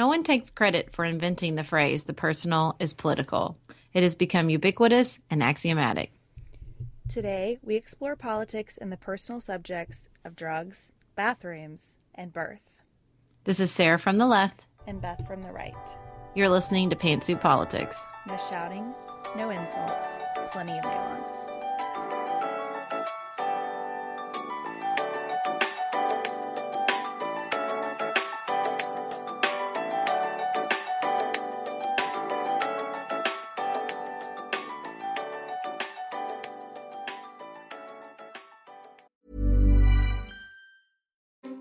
No one takes credit for inventing the phrase, the personal is political. It has become ubiquitous and axiomatic. Today, we explore politics in the personal subjects of drugs, bathrooms, and birth. This is Sarah from the left. And Beth from the right. You're listening to Pantsuit Politics. No shouting, no insults, plenty of nuance.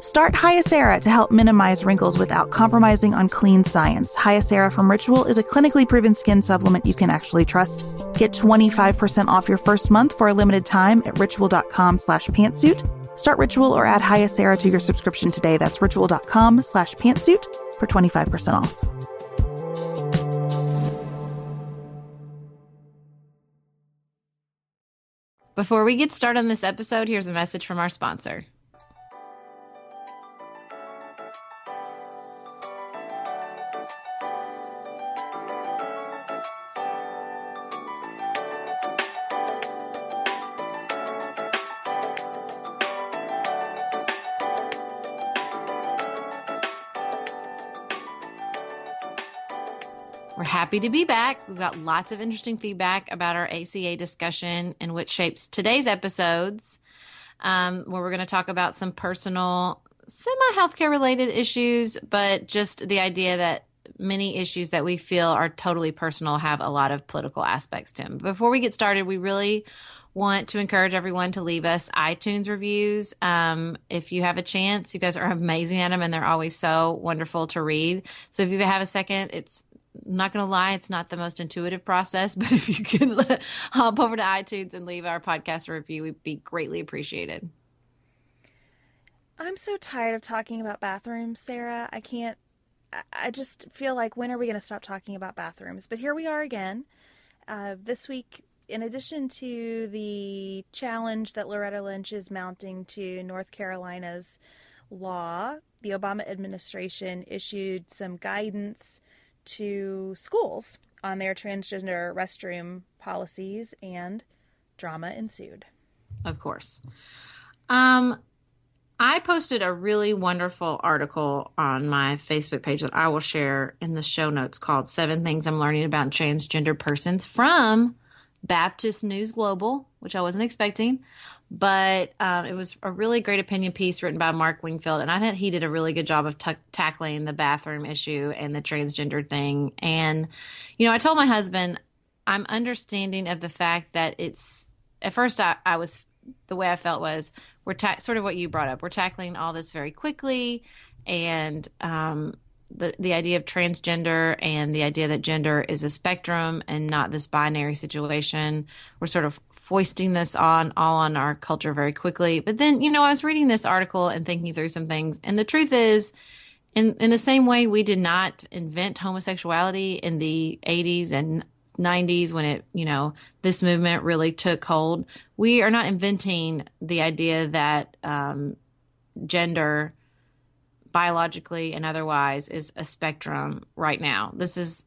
Start Hyacera to help minimize wrinkles without compromising on clean science. Hyacera from Ritual is a clinically proven skin supplement you can actually trust. Get 25% off your first month for a limited time at ritual.com slash pantsuit. Start Ritual or add Hyacera to your subscription today. That's ritual.com slash pantsuit for 25% off. Before we get started on this episode, here's a message from our sponsor. Happy to be back. We've got lots of interesting feedback about our ACA discussion and which shapes today's episodes, um, where we're going to talk about some personal, semi healthcare related issues, but just the idea that many issues that we feel are totally personal have a lot of political aspects to them. Before we get started, we really want to encourage everyone to leave us iTunes reviews. Um, if you have a chance, you guys are amazing at them and they're always so wonderful to read. So if you have a second, it's Not going to lie, it's not the most intuitive process, but if you can hop over to iTunes and leave our podcast review, we'd be greatly appreciated. I'm so tired of talking about bathrooms, Sarah. I can't, I just feel like when are we going to stop talking about bathrooms? But here we are again. Uh, this week, in addition to the challenge that Loretta Lynch is mounting to North Carolina's law, the Obama administration issued some guidance to schools on their transgender restroom policies, and drama ensued. Of course. Um, I posted a really wonderful article on my Facebook page that I will share in the show notes called Seven Things I'm Learning About Transgender Persons from Baptist News Global, which I wasn't expecting. But um, it was a really great opinion piece written by Mark Wingfield, and I think he did a really good job of t- tackling the bathroom issue and the transgender thing. And you know, I told my husband I'm understanding of the fact that it's at first I, I was the way I felt was we're ta- sort of what you brought up. We're tackling all this very quickly, and um, the the idea of transgender and the idea that gender is a spectrum and not this binary situation. We're sort of foisting this on all on our culture very quickly. But then, you know, I was reading this article and thinking through some things, and the truth is, in in the same way we did not invent homosexuality in the 80s and 90s when it, you know, this movement really took hold, we are not inventing the idea that um, gender biologically and otherwise is a spectrum right now. This is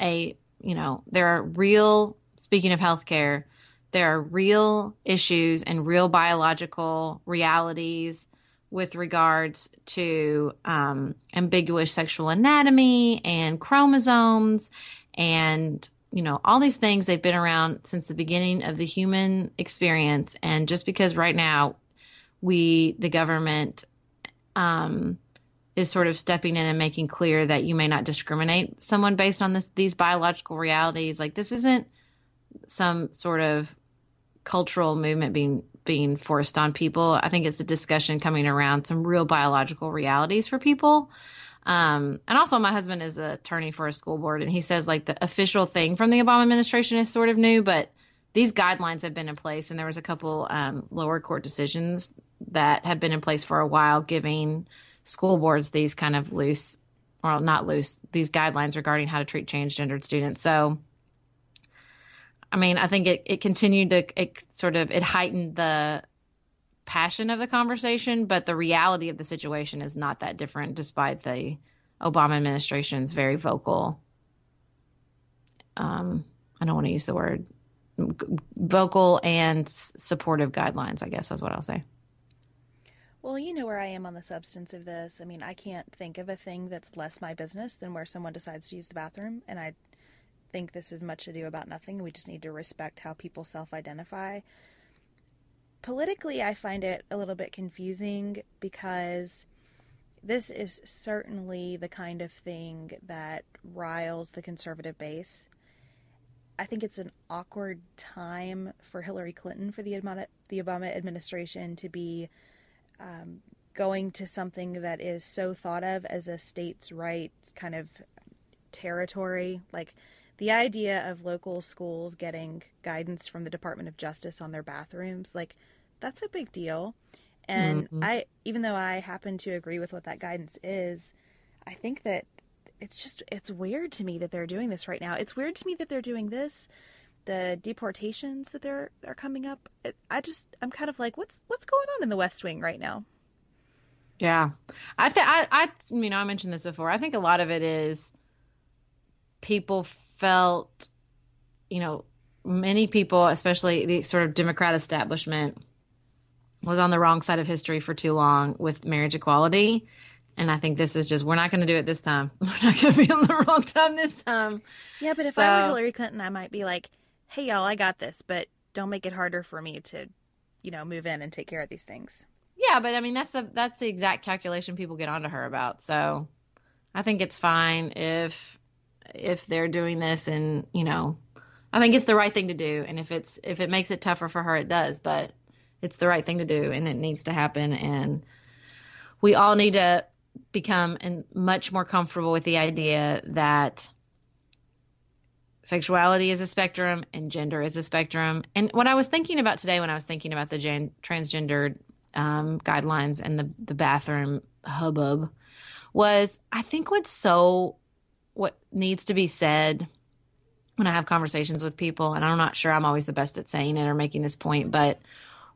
a, you know, there are real, speaking of healthcare, there are real issues and real biological realities with regards to um, ambiguous sexual anatomy and chromosomes and you know all these things they've been around since the beginning of the human experience and just because right now we the government um, is sort of stepping in and making clear that you may not discriminate someone based on this, these biological realities. Like this isn't some sort of cultural movement being being forced on people. I think it's a discussion coming around some real biological realities for people. Um, and also, my husband is an attorney for a school board, and he says like the official thing from the Obama administration is sort of new, but these guidelines have been in place, and there was a couple um, lower court decisions that have been in place for a while, giving school boards these kind of loose, well, not loose, these guidelines regarding how to treat transgendered students. So, I mean, I think it, it continued to, it sort of, it heightened the passion of the conversation, but the reality of the situation is not that different despite the Obama administration's very vocal, um, I don't want to use the word vocal and supportive guidelines, I guess that's what I'll say. Well, you know where I am on the substance of this. I mean, I can't think of a thing that's less my business than where someone decides to use the bathroom. And I think this is much ado about nothing. We just need to respect how people self identify. Politically, I find it a little bit confusing because this is certainly the kind of thing that riles the conservative base. I think it's an awkward time for Hillary Clinton for the Obama, the Obama administration to be um, going to something that is so thought of as a states' rights kind of territory. Like the idea of local schools getting guidance from the Department of Justice on their bathrooms, like that's a big deal. And mm-hmm. I, even though I happen to agree with what that guidance is, I think that it's just it's weird to me that they're doing this right now. It's weird to me that they're doing this the deportations that they're are coming up. I just I'm kind of like what's what's going on in the West Wing right now. Yeah, I think I I you know I mentioned this before. I think a lot of it is people felt, you know, many people, especially the sort of Democrat establishment, was on the wrong side of history for too long with marriage equality. And I think this is just, we're not going to do it this time. We're not going to be on the wrong time this time. Yeah, but if so, I were Hillary Clinton, I might be like, hey, y'all, I got this, but don't make it harder for me to, you know, move in and take care of these things. Yeah, but I mean, that's the that's the exact calculation people get onto her about. So I think it's fine if if they're doing this, and you know, I think it's the right thing to do. And if it's if it makes it tougher for her, it does. But it's the right thing to do, and it needs to happen. And we all need to become and much more comfortable with the idea that sexuality is a spectrum and gender is a spectrum. And what I was thinking about today when I was thinking about the gen- transgendered um, guidelines and the, the bathroom hubbub was I think what's so, what needs to be said when I have conversations with people, and I'm not sure I'm always the best at saying it or making this point, but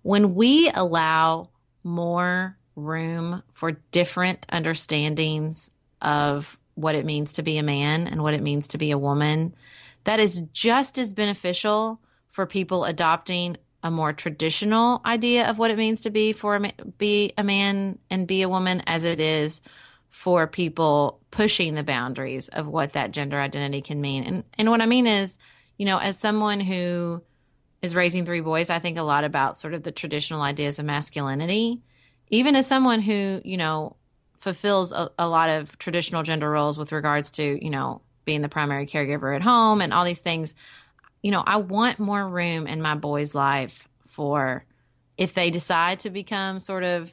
when we allow more room for different understandings of what it means to be a man and what it means to be a woman, that is just as beneficial for people adopting a more traditional idea of what it means to be for a, be a man and be a woman as it is for people pushing the boundaries of what that gender identity can mean. And and what I mean is, you know, as someone who is raising three boys, I think a lot about sort of the traditional ideas of masculinity. Even as someone who, you know, fulfills a, a lot of traditional gender roles with regards to, you know, being the primary caregiver at home and all these things, you know, I want more room in my boy's life for if they decide to become sort of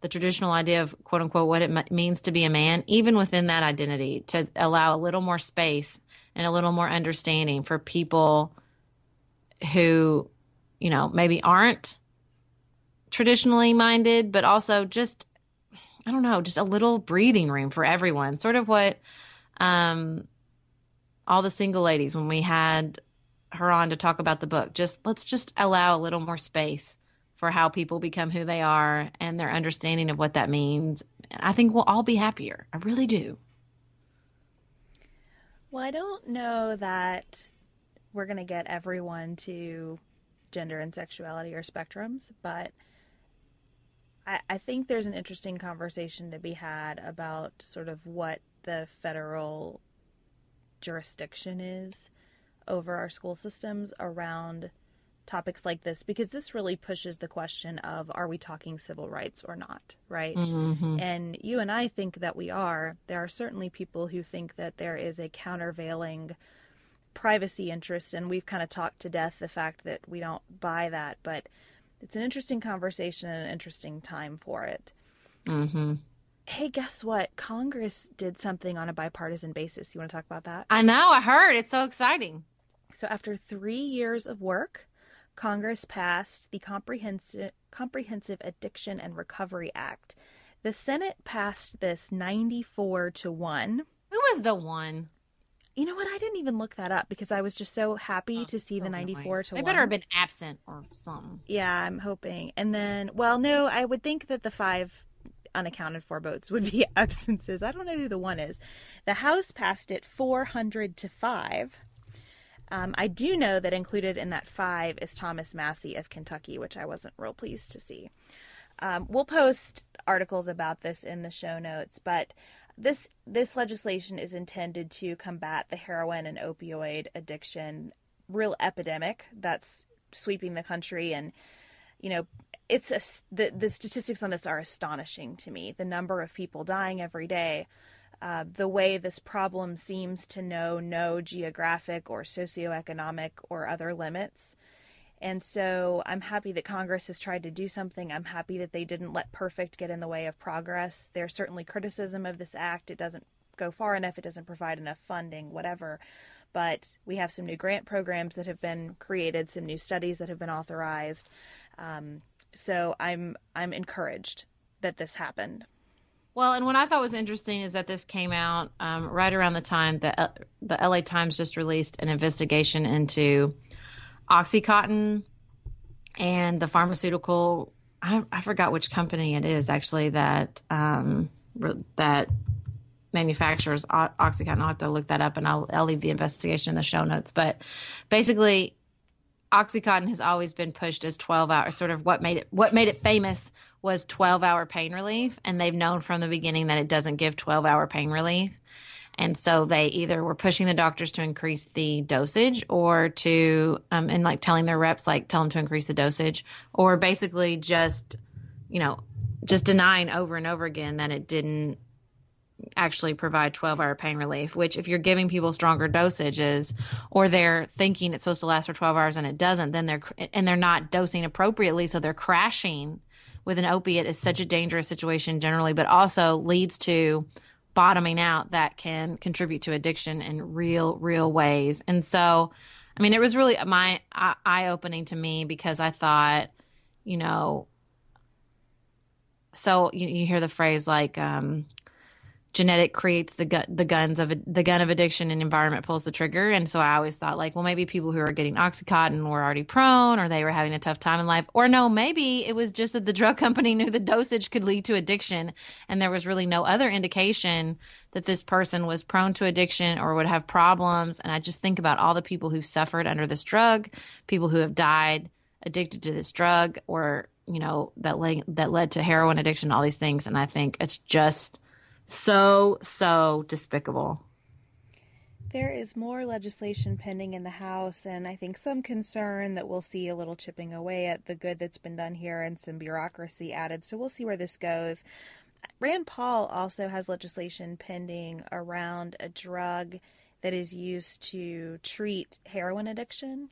the traditional idea of quote unquote what it means to be a man, even within that identity, to allow a little more space and a little more understanding for people who, you know, maybe aren't traditionally minded, but also just, I don't know, just a little breathing room for everyone. Sort of what um, all the single ladies, when we had her on to talk about the book, just let's just allow a little more space for how people become who they are and their understanding of what that means. I think we'll all be happier. I really do. Well, I don't know that we're going to get everyone to gender and sexuality or spectrums, but I, I think there's an interesting conversation to be had about sort of what the federal jurisdiction is over our school systems around topics like this because this really pushes the question of are we talking civil rights or not, right? Mm-hmm. And you and I think that we are. There are certainly people who think that there is a countervailing privacy interest, and we've kind of talked to death the fact that we don't buy that, but it's an interesting conversation and an interesting time for it. Mm-hmm. Hey, guess what? Congress did something on a bipartisan basis. You want to talk about that? I know. I heard. It's so exciting. So, after three years of work, Congress passed the Comprehensive, Comprehensive Addiction and Recovery Act. The Senate passed this 94 to 1. Who was the one? You know what? I didn't even look that up because I was just so happy oh, to see so the 94 annoying. to they 1. They better have been absent or something. Yeah, I'm hoping. And then, well, no, I would think that the five unaccounted for votes would be absences. I don't know who the one is. The House passed it 400 to 5. Um, I do know that included in that five is Thomas Massie of Kentucky, which I wasn't real pleased to see. Um, we'll post articles about this in the show notes, but this this legislation is intended to combat the heroin and opioid addiction real epidemic that's sweeping the country and you know it's a, the the statistics on this are astonishing to me the number of people dying every day uh, the way this problem seems to know no geographic or socioeconomic or other limits. And so I'm happy that Congress has tried to do something. I'm happy that they didn't let perfect get in the way of progress. There's certainly criticism of this act. It doesn't go far enough, it doesn't provide enough funding, whatever. But we have some new grant programs that have been created, some new studies that have been authorized. Um, so I'm I'm encouraged that this happened. Well, and what I thought was interesting is that this came out um, right around the time that uh, the LA Times just released an investigation into OxyContin and the pharmaceutical. I, I forgot which company it is actually that um, that manufactures OxyContin. I'll have to look that up, and I'll, I'll leave the investigation in the show notes. But basically, OxyContin has always been pushed as 12 hour sort of what made it what made it famous was 12 hour pain relief. And they've known from the beginning that it doesn't give 12 hour pain relief. And so they either were pushing the doctors to increase the dosage or to, um, and like telling their reps, like tell them to increase the dosage or basically just, you know, just denying over and over again that it didn't actually provide 12 hour pain relief, which if you're giving people stronger dosages or they're thinking it's supposed to last for 12 hours and it doesn't, then they're, and they're not dosing appropriately. So they're crashing with an opiate is such a dangerous situation generally, but also leads to bottoming out that can contribute to addiction in real, real ways. And so, I mean, it was really my eye opening to me because I thought, you know, so you, you hear the phrase like, um, genetic creates the gun, the guns of the gun of addiction and environment pulls the trigger. And so I always thought like, well, maybe people who are getting Oxycontin were already prone or they were having a tough time in life. Or no, maybe it was just that the drug company knew the dosage could lead to addiction and there was really no other indication that this person was prone to addiction or would have problems. And I just think about all the people who suffered under this drug, people who have died addicted to this drug or, you know, that that led to heroin addiction, all these things. And I think it's just, so, so despicable. there is more legislation pending in the House, and I think some concern that we'll see a little chipping away at the good that's been done here and some bureaucracy added. So we'll see where this goes. Rand Paul also has legislation pending around a drug that is used to treat heroin addiction.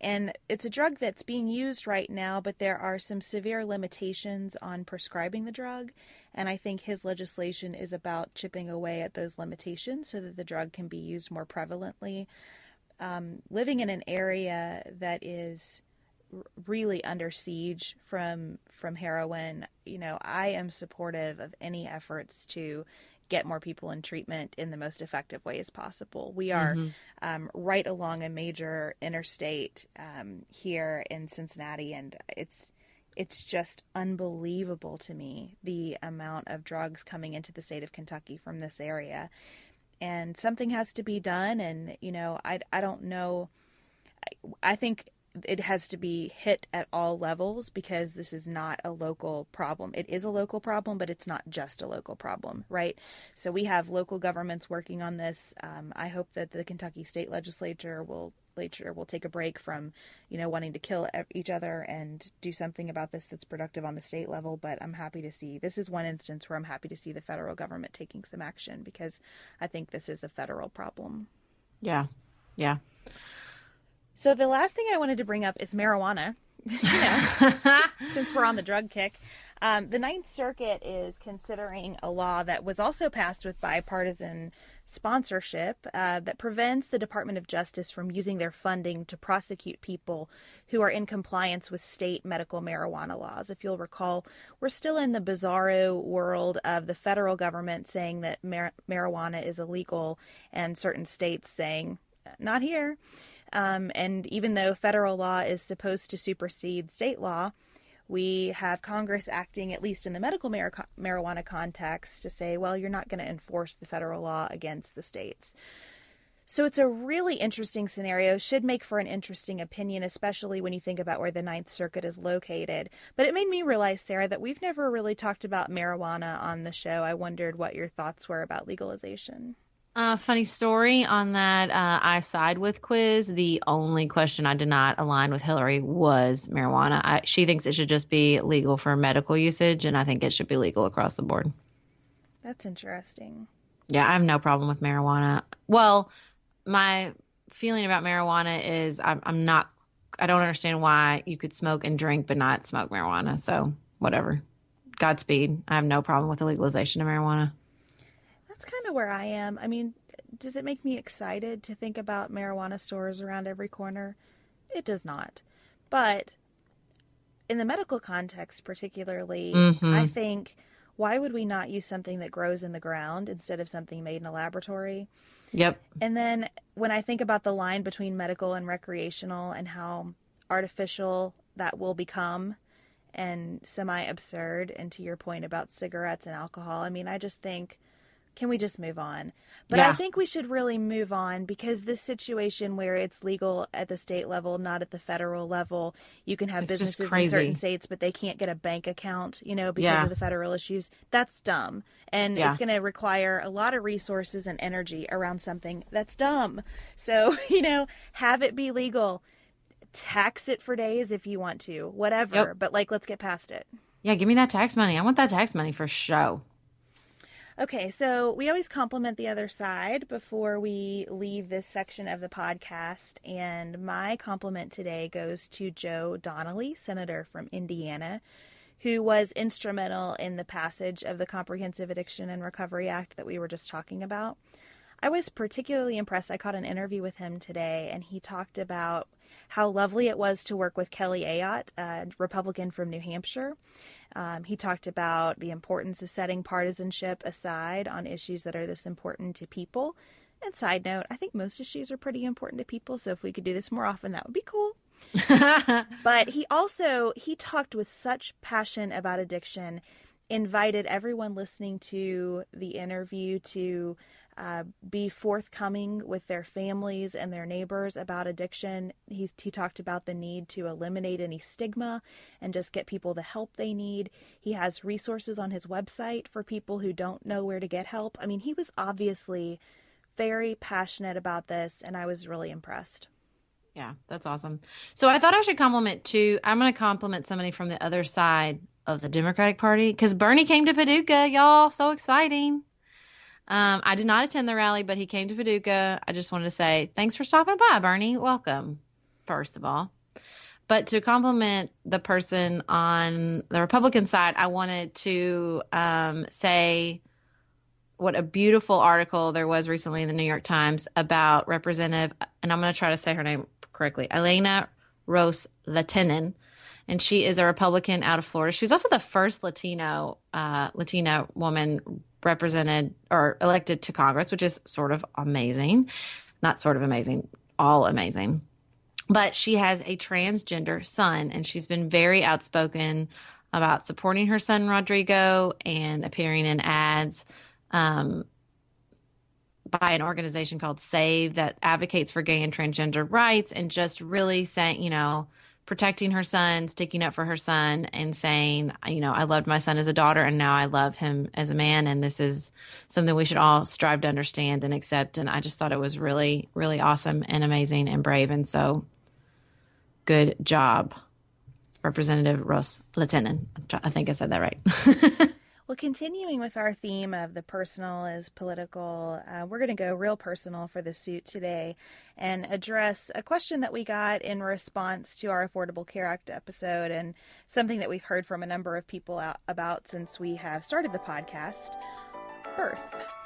And it's a drug that's being used right now, but there are some severe limitations on prescribing the drug. And I think his legislation is about chipping away at those limitations so that the drug can be used more prevalently. Um, living in an area that is really under siege from from heroin, you know, I am supportive of any efforts to get more people in treatment in the most effective ways possible. We are mm-hmm. um, right along a major interstate um, here in Cincinnati, and it's it's just unbelievable to me the amount of drugs coming into the state of Kentucky from this area. And something has to be done. And, you know, I, I don't know. I, I think it has to be hit at all levels because this is not a local problem. It is a local problem, but it's not just a local problem, right? So we have local governments working on this. Um, I hope that the Kentucky State Legislature will legislature will take a break from, you know, wanting to kill each other and do something about this that's productive on the state level. But I'm happy to see this is one instance where I'm happy to see the federal government taking some action because I think this is a federal problem. Yeah. Yeah. So the last thing I wanted to bring up is marijuana. you know, since we're on the drug kick, um, the Ninth Circuit is considering a law that was also passed with bipartisan sponsorship uh, that prevents the Department of Justice from using their funding to prosecute people who are in compliance with state medical marijuana laws. If you'll recall, we're still in the bizarro world of the federal government saying that mar- marijuana is illegal and certain states saying, not here. Um, and even though federal law is supposed to supersede state law, we have Congress acting, at least in the medical mar- marijuana context, to say, well, you're not going to enforce the federal law against the states. So it's a really interesting scenario, should make for an interesting opinion, especially when you think about where the Ninth Circuit is located. But it made me realize, Sarah, that we've never really talked about marijuana on the show. I wondered what your thoughts were about legalization. Uh, funny story on that uh, I side with quiz. The only question I did not align with Hillary was marijuana. I, she thinks it should just be legal for medical usage, and I think it should be legal across the board. That's interesting. Yeah, I have no problem with marijuana. Well, my feeling about marijuana is I'm, I'm not, I don't understand why you could smoke and drink but not smoke marijuana. So, whatever. Godspeed. I have no problem with the legalization of marijuana that's kind of where I am. I mean, does it make me excited to think about marijuana stores around every corner? It does not. But in the medical context, particularly, mm-hmm. I think why would we not use something that grows in the ground instead of something made in a laboratory? Yep. And then when I think about the line between medical and recreational and how artificial that will become and semi absurd, and to your point about cigarettes and alcohol, I mean, I just think can we just move on? But yeah. I think we should really move on because this situation where it's legal at the state level, not at the federal level, you can have it's businesses in certain states, but they can't get a bank account, you know, because yeah. of the federal issues. That's dumb. And yeah. it's going to require a lot of resources and energy around something that's dumb. So, you know, have it be legal. Tax it for days if you want to, whatever. Yep. But like, let's get past it. Yeah, give me that tax money. I want that tax money for show. Okay, so we always compliment the other side before we leave this section of the podcast. And my compliment today goes to Joe Donnelly, Senator from Indiana, who was instrumental in the passage of the Comprehensive Addiction and Recovery Act that we were just talking about. I was particularly impressed. I caught an interview with him today, and he talked about how lovely it was to work with Kelly Ayotte, a Republican from New Hampshire, um, he talked about the importance of setting partisanship aside on issues that are this important to people. And side note, I think most issues are pretty important to people. So if we could do this more often, that would be cool. but he also he talked with such passion about addiction invited everyone listening to the interview to uh, be forthcoming with their families and their neighbors about addiction. He, he talked about the need to eliminate any stigma and just get people the help they need. He has resources on his website for people who don't know where to get help. I mean, he was obviously very passionate about this, and I was really impressed. Yeah, that's awesome. So I thought I should compliment too. I'm going to compliment somebody from the other side of the Democratic Party because Bernie came to Paducah, y'all. So exciting. Um, I did not attend the rally, but he came to Paducah. I just wanted to say thanks for stopping by, Bernie. Welcome, first of all. But to compliment the person on the Republican side, I wanted to um, say what a beautiful article there was recently in the New York Times about Representative, and I'm going to try to say her name correctly, Elena Rose Latinen. and she is a Republican out of Florida. She was also the first Latino uh, Latina woman represented or elected to Congress, which is sort of amazing. Not sort of amazing, all amazing. But she has a transgender son, and she's been very outspoken about supporting her son Rodrigo and appearing in ads um, by an organization called Save that advocates for gay and transgender rights, and just really saying, you know, protecting her son, sticking up for her son, and saying, you know, I loved my son as a daughter, and now I love him as a man, and this is something we should all strive to understand and accept. And I just thought it was really, really awesome and amazing and brave, and so good job, Representative Ross Lieutenant. I think I said that right. Well, continuing with our theme of the personal is political, uh, we're going to go real personal for the suit today and address a question that we got in response to our Affordable Care Act episode and something that we've heard from a number of people about since we have started the podcast birth.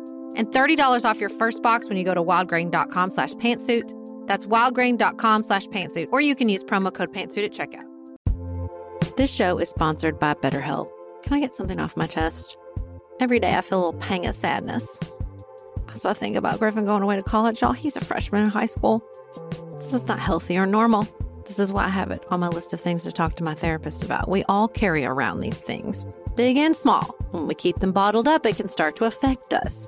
and $30 off your first box when you go to wildgrain.com slash pantsuit. That's wildgrain.com slash pantsuit, or you can use promo code pantsuit at checkout. This show is sponsored by BetterHelp. Can I get something off my chest? Every day I feel a little pang of sadness because I think about Griffin going away to college. Y'all, he's a freshman in high school. This is not healthy or normal. This is why I have it on my list of things to talk to my therapist about. We all carry around these things, big and small. When we keep them bottled up, it can start to affect us.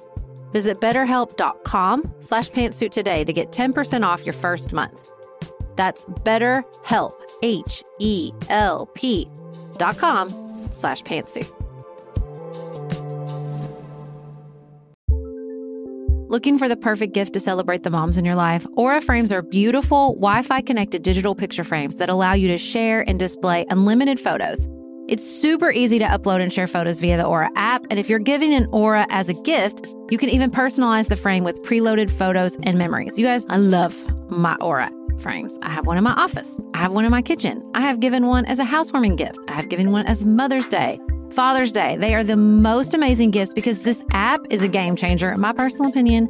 Visit betterhelp.com slash pantsuit today to get 10% off your first month. That's betterhelp, H-E-L-P dot com slash pantsuit. Looking for the perfect gift to celebrate the moms in your life? Aura frames are beautiful, Wi Fi connected digital picture frames that allow you to share and display unlimited photos. It's super easy to upload and share photos via the Aura app. And if you're giving an Aura as a gift, you can even personalize the frame with preloaded photos and memories. You guys, I love my Aura frames. I have one in my office, I have one in my kitchen. I have given one as a housewarming gift, I have given one as Mother's Day. Father's Day. They are the most amazing gifts because this app is a game changer, in my personal opinion,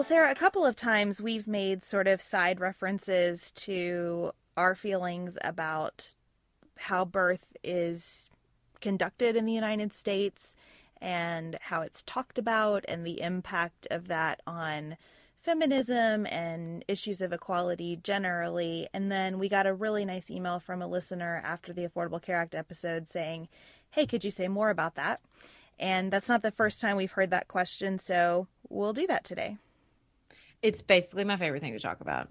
Well, Sarah, a couple of times we've made sort of side references to our feelings about how birth is conducted in the United States and how it's talked about and the impact of that on feminism and issues of equality generally. And then we got a really nice email from a listener after the Affordable Care Act episode saying, Hey, could you say more about that? And that's not the first time we've heard that question, so we'll do that today. It's basically my favorite thing to talk about.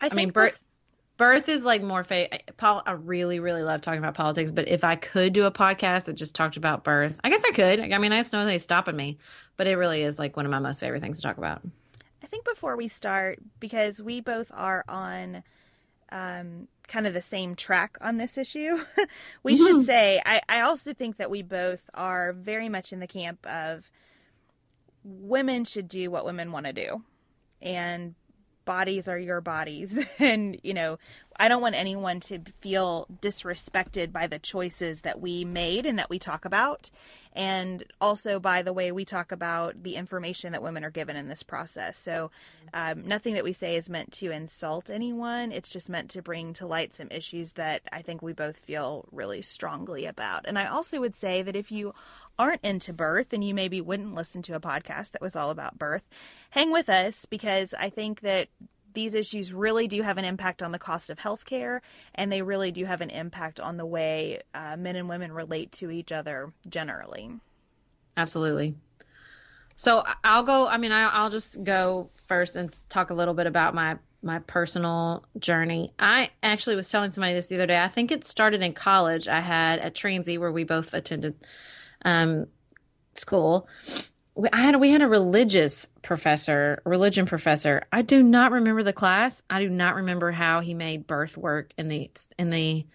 I, I mean, birth, birth is like more fa- Paul. I really, really love talking about politics, but if I could do a podcast that just talked about birth, I guess I could. I mean, I just know they stopping me, but it really is like one of my most favorite things to talk about. I think before we start, because we both are on um, kind of the same track on this issue, we mm-hmm. should say I, I also think that we both are very much in the camp of women should do what women want to do. And bodies are your bodies. and, you know, I don't want anyone to feel disrespected by the choices that we made and that we talk about. And also by the way we talk about the information that women are given in this process. So, um, nothing that we say is meant to insult anyone. It's just meant to bring to light some issues that I think we both feel really strongly about. And I also would say that if you aren't into birth and you maybe wouldn't listen to a podcast that was all about birth, hang with us because I think that these issues really do have an impact on the cost of healthcare and they really do have an impact on the way uh, men and women relate to each other generally. Absolutely. So I'll go, I mean, I'll just go first and talk a little bit about my my personal journey. I actually was telling somebody this the other day. I think it started in college. I had a Transy where we both attended um, school. We, I had we had a religious professor, religion professor. I do not remember the class. I do not remember how he made birth work in the in the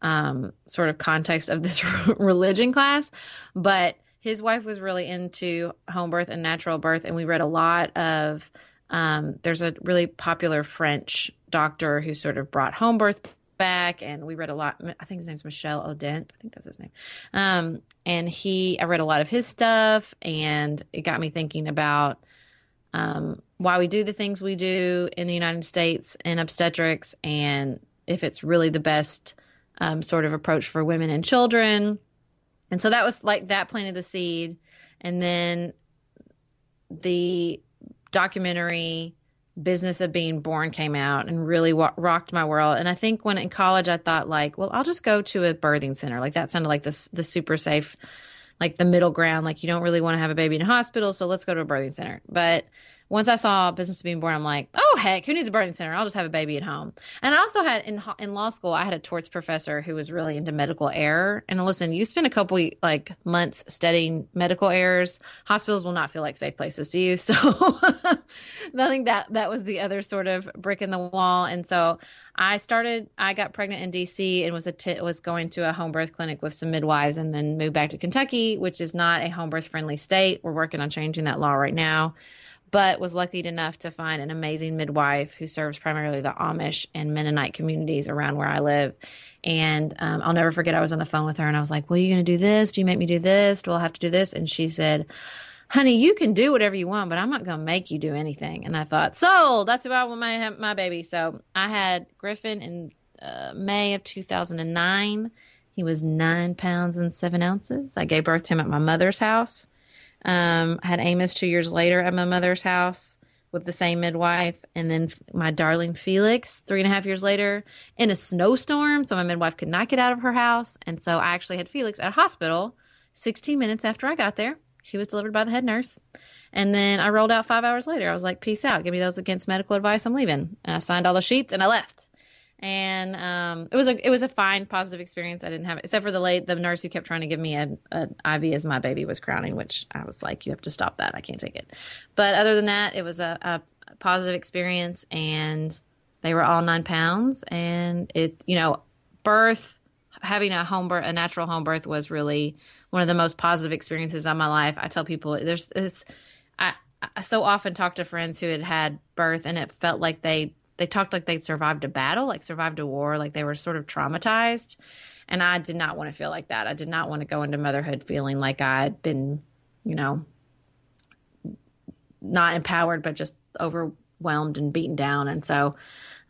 um, sort of context of this religion class, but his wife was really into home birth and natural birth, and we read a lot of. Um, there's a really popular French doctor who sort of brought home birth back and we read a lot i think his name's Michel Odent i think that's his name. Um, and he i read a lot of his stuff and it got me thinking about um, why we do the things we do in the united states in obstetrics and if it's really the best um, sort of approach for women and children. And so that was like that planted the seed. And then the documentary business of being born came out and really wa- rocked my world. And i think when in college i thought like well i'll just go to a birthing center. Like that sounded like this the super safe like the middle ground. Like you don't really want to have a baby in a hospital so let's go to a birthing center. But once I saw business being born, I'm like, oh heck, who needs a birthing center? I'll just have a baby at home. And I also had in in law school, I had a torts professor who was really into medical error. And listen, you spend a couple like months studying medical errors, hospitals will not feel like safe places to you. So I think that that was the other sort of brick in the wall. And so I started. I got pregnant in D.C. and was a t- was going to a home birth clinic with some midwives, and then moved back to Kentucky, which is not a home birth friendly state. We're working on changing that law right now but was lucky enough to find an amazing midwife who serves primarily the Amish and Mennonite communities around where I live. And um, I'll never forget, I was on the phone with her and I was like, Well, you going to do this? Do you make me do this? Do I have to do this? And she said, Honey, you can do whatever you want, but I'm not going to make you do anything. And I thought, Sold, that's about when my, my baby. So I had Griffin in uh, May of 2009. He was nine pounds and seven ounces. I gave birth to him at my mother's house. Um, I had Amos two years later at my mother's house with the same midwife. And then my darling Felix, three and a half years later, in a snowstorm. So my midwife could not get out of her house. And so I actually had Felix at a hospital 16 minutes after I got there. He was delivered by the head nurse. And then I rolled out five hours later. I was like, peace out. Give me those against medical advice. I'm leaving. And I signed all the sheets and I left. And um, it was a it was a fine positive experience. I didn't have it except for the late the nurse who kept trying to give me a, an IV as my baby was crowning, which I was like, you have to stop that. I can't take it. But other than that, it was a, a positive experience, and they were all nine pounds, and it you know birth having a home birth a natural home birth was really one of the most positive experiences of my life. I tell people there's this I, I so often talk to friends who had had birth and it felt like they they talked like they'd survived a battle, like survived a war, like they were sort of traumatized. And I did not want to feel like that. I did not want to go into motherhood feeling like I'd been, you know, not empowered, but just overwhelmed and beaten down. And so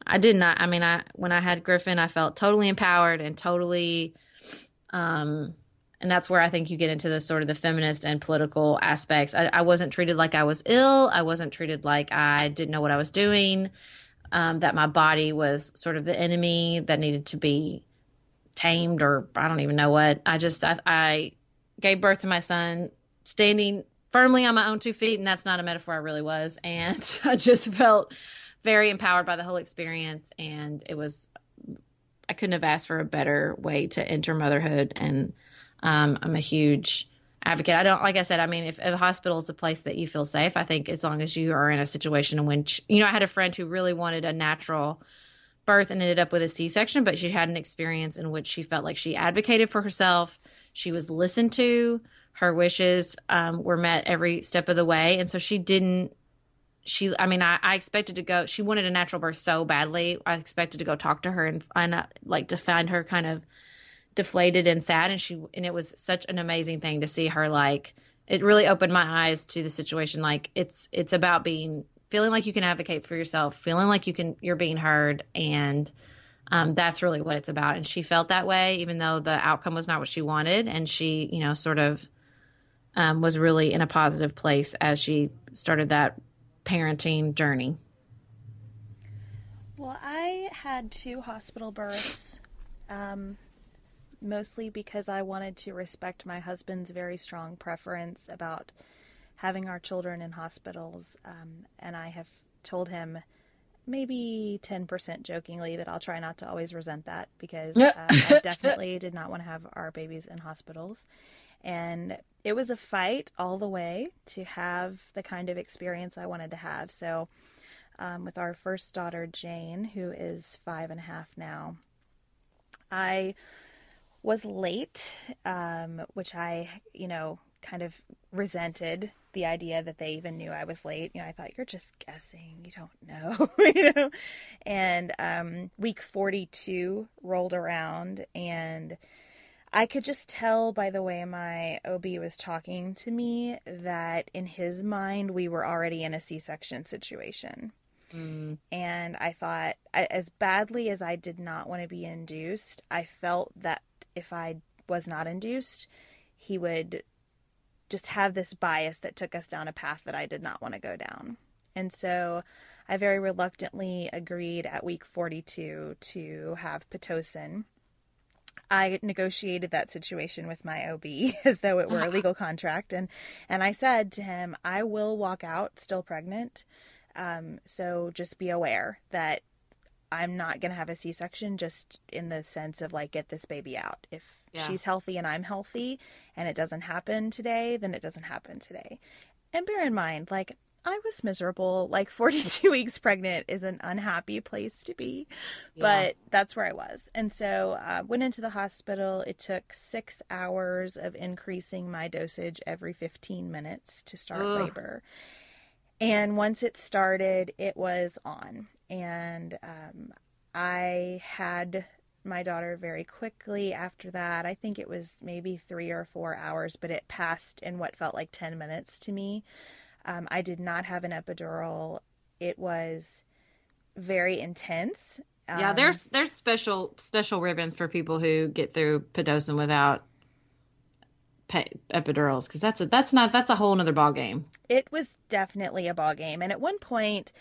I did not, I mean, I, when I had Griffin, I felt totally empowered and totally, um, and that's where I think you get into the sort of the feminist and political aspects. I, I wasn't treated like I was ill. I wasn't treated like I didn't know what I was doing um, that my body was sort of the enemy that needed to be tamed, or I don't even know what. I just I, I gave birth to my son standing firmly on my own two feet, and that's not a metaphor. I really was, and I just felt very empowered by the whole experience, and it was. I couldn't have asked for a better way to enter motherhood, and um, I'm a huge advocate. I don't like I said. I mean, if, if a hospital is a place that you feel safe, I think as long as you are in a situation in which you know, I had a friend who really wanted a natural birth and ended up with a C-section, but she had an experience in which she felt like she advocated for herself. She was listened to. Her wishes um, were met every step of the way, and so she didn't. She, I mean, I, I expected to go. She wanted a natural birth so badly. I expected to go talk to her and find out, like, to find her kind of deflated and sad and she and it was such an amazing thing to see her like it really opened my eyes to the situation. Like it's it's about being feeling like you can advocate for yourself feeling like you can you're being heard and um, that's really what it's about. And she felt that way even though the outcome was not what she wanted and she you know sort of um, was really in a positive place as she started that parenting journey. Well i had two hospital births um, mostly because I wanted to respect my husband's very strong preference about having our children in hospitals. Um, and I have told him maybe 10% jokingly that I'll try not to always resent that because uh, I definitely did not want to have our babies in hospitals. And it was a fight all the way to have the kind of experience I wanted to have. So, um, with our first daughter, Jane, who is five and a half now, I was late, um, which I, you know, kind of resented the idea that they even knew I was late. You know, I thought you're just guessing, you don't know, you know. And um, week 42 rolled around, and I could just tell by the way my OB was talking to me that in his mind we were already in a C-section situation. Mm. And I thought, as badly as I did not want to be induced, I felt that if I was not induced, he would just have this bias that took us down a path that I did not want to go down. And so I very reluctantly agreed at week 42 to have Pitocin. I negotiated that situation with my OB as though it were a legal contract, and and I said to him, "I will walk out still pregnant, um, so just be aware that I'm not going to have a C section just in the sense of like, get this baby out. If yeah. she's healthy and I'm healthy and it doesn't happen today, then it doesn't happen today. And bear in mind, like, I was miserable. Like 42 weeks pregnant is an unhappy place to be, yeah. but that's where I was. And so uh, went into the hospital. It took six hours of increasing my dosage every 15 minutes to start Ugh. labor. And once it started, it was on and um, I had my daughter very quickly after that. I think it was maybe three or four hours, but it passed in what felt like 10 minutes to me. Um, I did not have an epidural. It was very intense. Um, yeah, there's there's special special ribbons for people who get through pitocin without epidurals because that's a that's not that's a whole another ball game. It was definitely a ball game, and at one point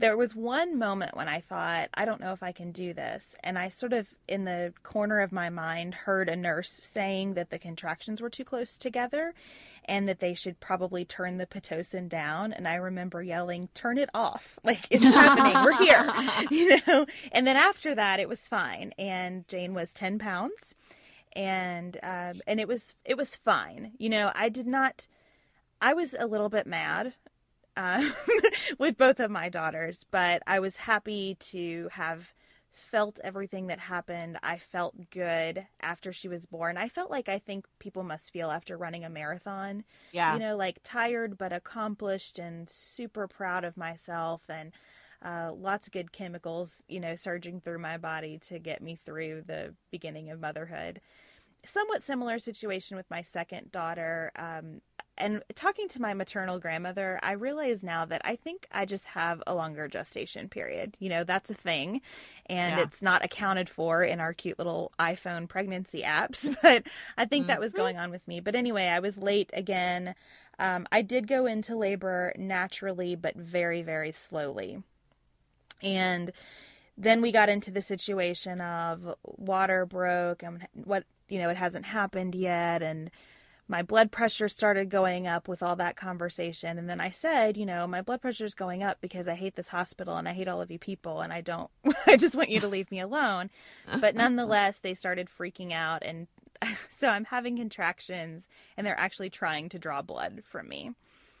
there was one moment when I thought, I don't know if I can do this. And I sort of, in the corner of my mind, heard a nurse saying that the contractions were too close together and that they should probably turn the Pitocin down. And I remember yelling, turn it off. Like, it's happening. We're here. You know? And then after that, it was fine. And Jane was 10 pounds. And, um, and it was, it was fine. You know, I did not, I was a little bit mad uh, with both of my daughters, but I was happy to have felt everything that happened. I felt good after she was born. I felt like I think people must feel after running a marathon. Yeah. You know, like tired but accomplished and super proud of myself and uh, lots of good chemicals, you know, surging through my body to get me through the beginning of motherhood. Somewhat similar situation with my second daughter. Um, and talking to my maternal grandmother, I realize now that I think I just have a longer gestation period. You know, that's a thing, and Yeah. it's not accounted for in our cute little iPhone pregnancy apps. But I think that was going on with me. But anyway, I was late again. Um, I did go into labor naturally, but very, very slowly. And then we got into the situation of water broke and what, you know, it hasn't happened yet. And my blood pressure started going up with all that conversation. And then I said, you know, my blood pressure is going up because I hate this hospital and I hate all of you people and I don't, I just want you to leave me alone. But nonetheless, they started freaking out. And so I'm having contractions and they're actually trying to draw blood from me.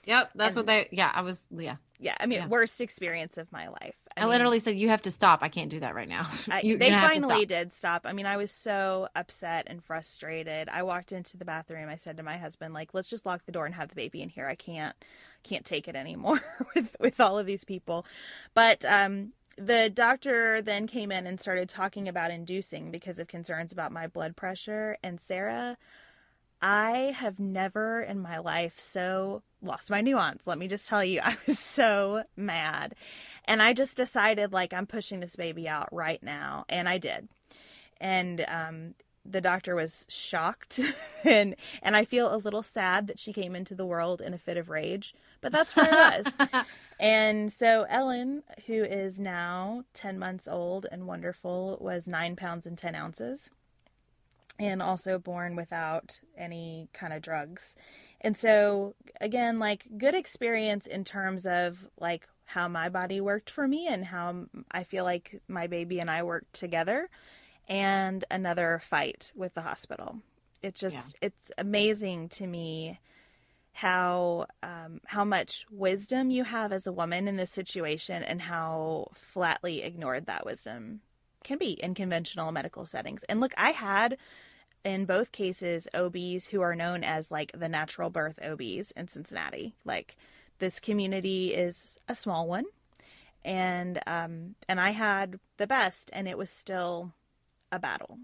Yep. That's And- what they, yeah, I was, yeah. Yeah. I mean, Yeah. worst experience of my life. I, mean, literally said, you have to stop. I can't do that right now. You're they gonna have to finally stop. did stop. I mean, I was so upset and frustrated. I walked into the bathroom. I said to my husband, "Like, let's just lock the door and have the baby in here. I can't, can't take it anymore with with all of these people." But um, the doctor then came in and started talking about inducing because of concerns about my blood pressure. And Sarah, I have never in my life so lost my nuance. Let me just tell you, I was so mad. And I just decided, like, I'm pushing this baby out right now. And I did. And, um, the doctor was shocked and and I feel a little sad that she came into the world in a fit of rage, but that's where I was. and so Ellen, who is now 10 months old and wonderful, was 9 pounds and 10 ounces and also born without any kind of drugs. And so again, like good experience in terms of like how my body worked for me and how I feel like my baby and I worked together and another fight with the hospital. It's just it's amazing to me how um, how much wisdom you have as a woman in this situation and how flatly ignored that wisdom can be in conventional medical settings. And look, I had in both cases OBs who are known as like the natural birth OBs in Cincinnati. Like this community is a small one and um and I had the best and it was still a battle.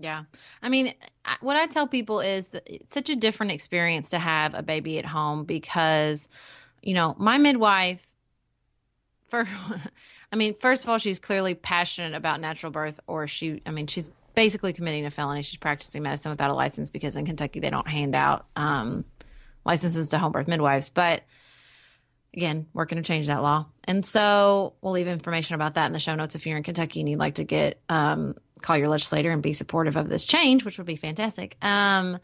Yeah. I mean, what I tell people is that it's such a different experience to have a baby at home because, you know, my midwife, for, I mean, first of all, she's clearly passionate about natural birth, or she, I mean, she's basically committing a felony. She's practicing medicine without a license because in Kentucky they don't hand out um, licenses to home birth midwives. But again, working to change that law. And so we'll leave information about that in the show notes if you're in Kentucky and you'd like to get um, call your legislator and be supportive of this change, which would be fantastic. Um,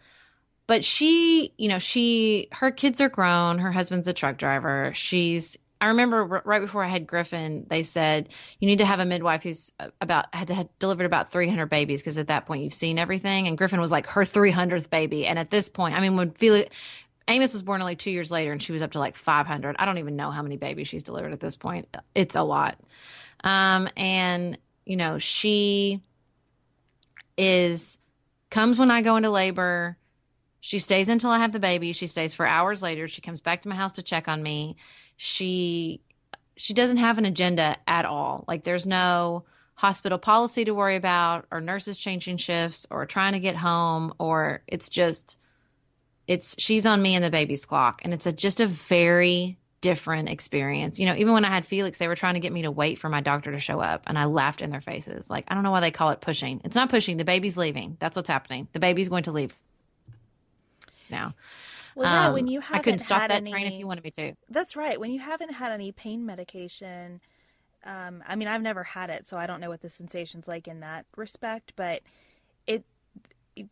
but she, you know, she her kids are grown. Her husband's a truck driver. She's I remember r- right before I had Griffin, they said you need to have a midwife who's uh, about had had delivered about 300 babies because at that point you've seen everything. And Griffin was like her 300th baby. And at this point, I mean, when Felix, Amos was born only two years later, and she was up to like 500. I don't even know how many babies she's delivered at this point. It's a lot. Um, and you know, she is comes when I go into labor. She stays until I have the baby. She stays for hours later. She comes back to my house to check on me. She she doesn't have an agenda at all. Like there's no hospital policy to worry about or nurses changing shifts or trying to get home or it's just it's she's on me and the baby's clock and it's a just a very different experience. You know, even when I had Felix, they were trying to get me to wait for my doctor to show up and I laughed in their faces. Like, I don't know why they call it pushing. It's not pushing. The baby's leaving. That's what's happening. The baby's going to leave now. Well, yeah, Um, when you haven't couldn't stop had that any, train if you wanted me to. That's right. When you haven't had any pain medication, Um, I mean, I've never had it, so I don't know what the sensation's like in that respect. But it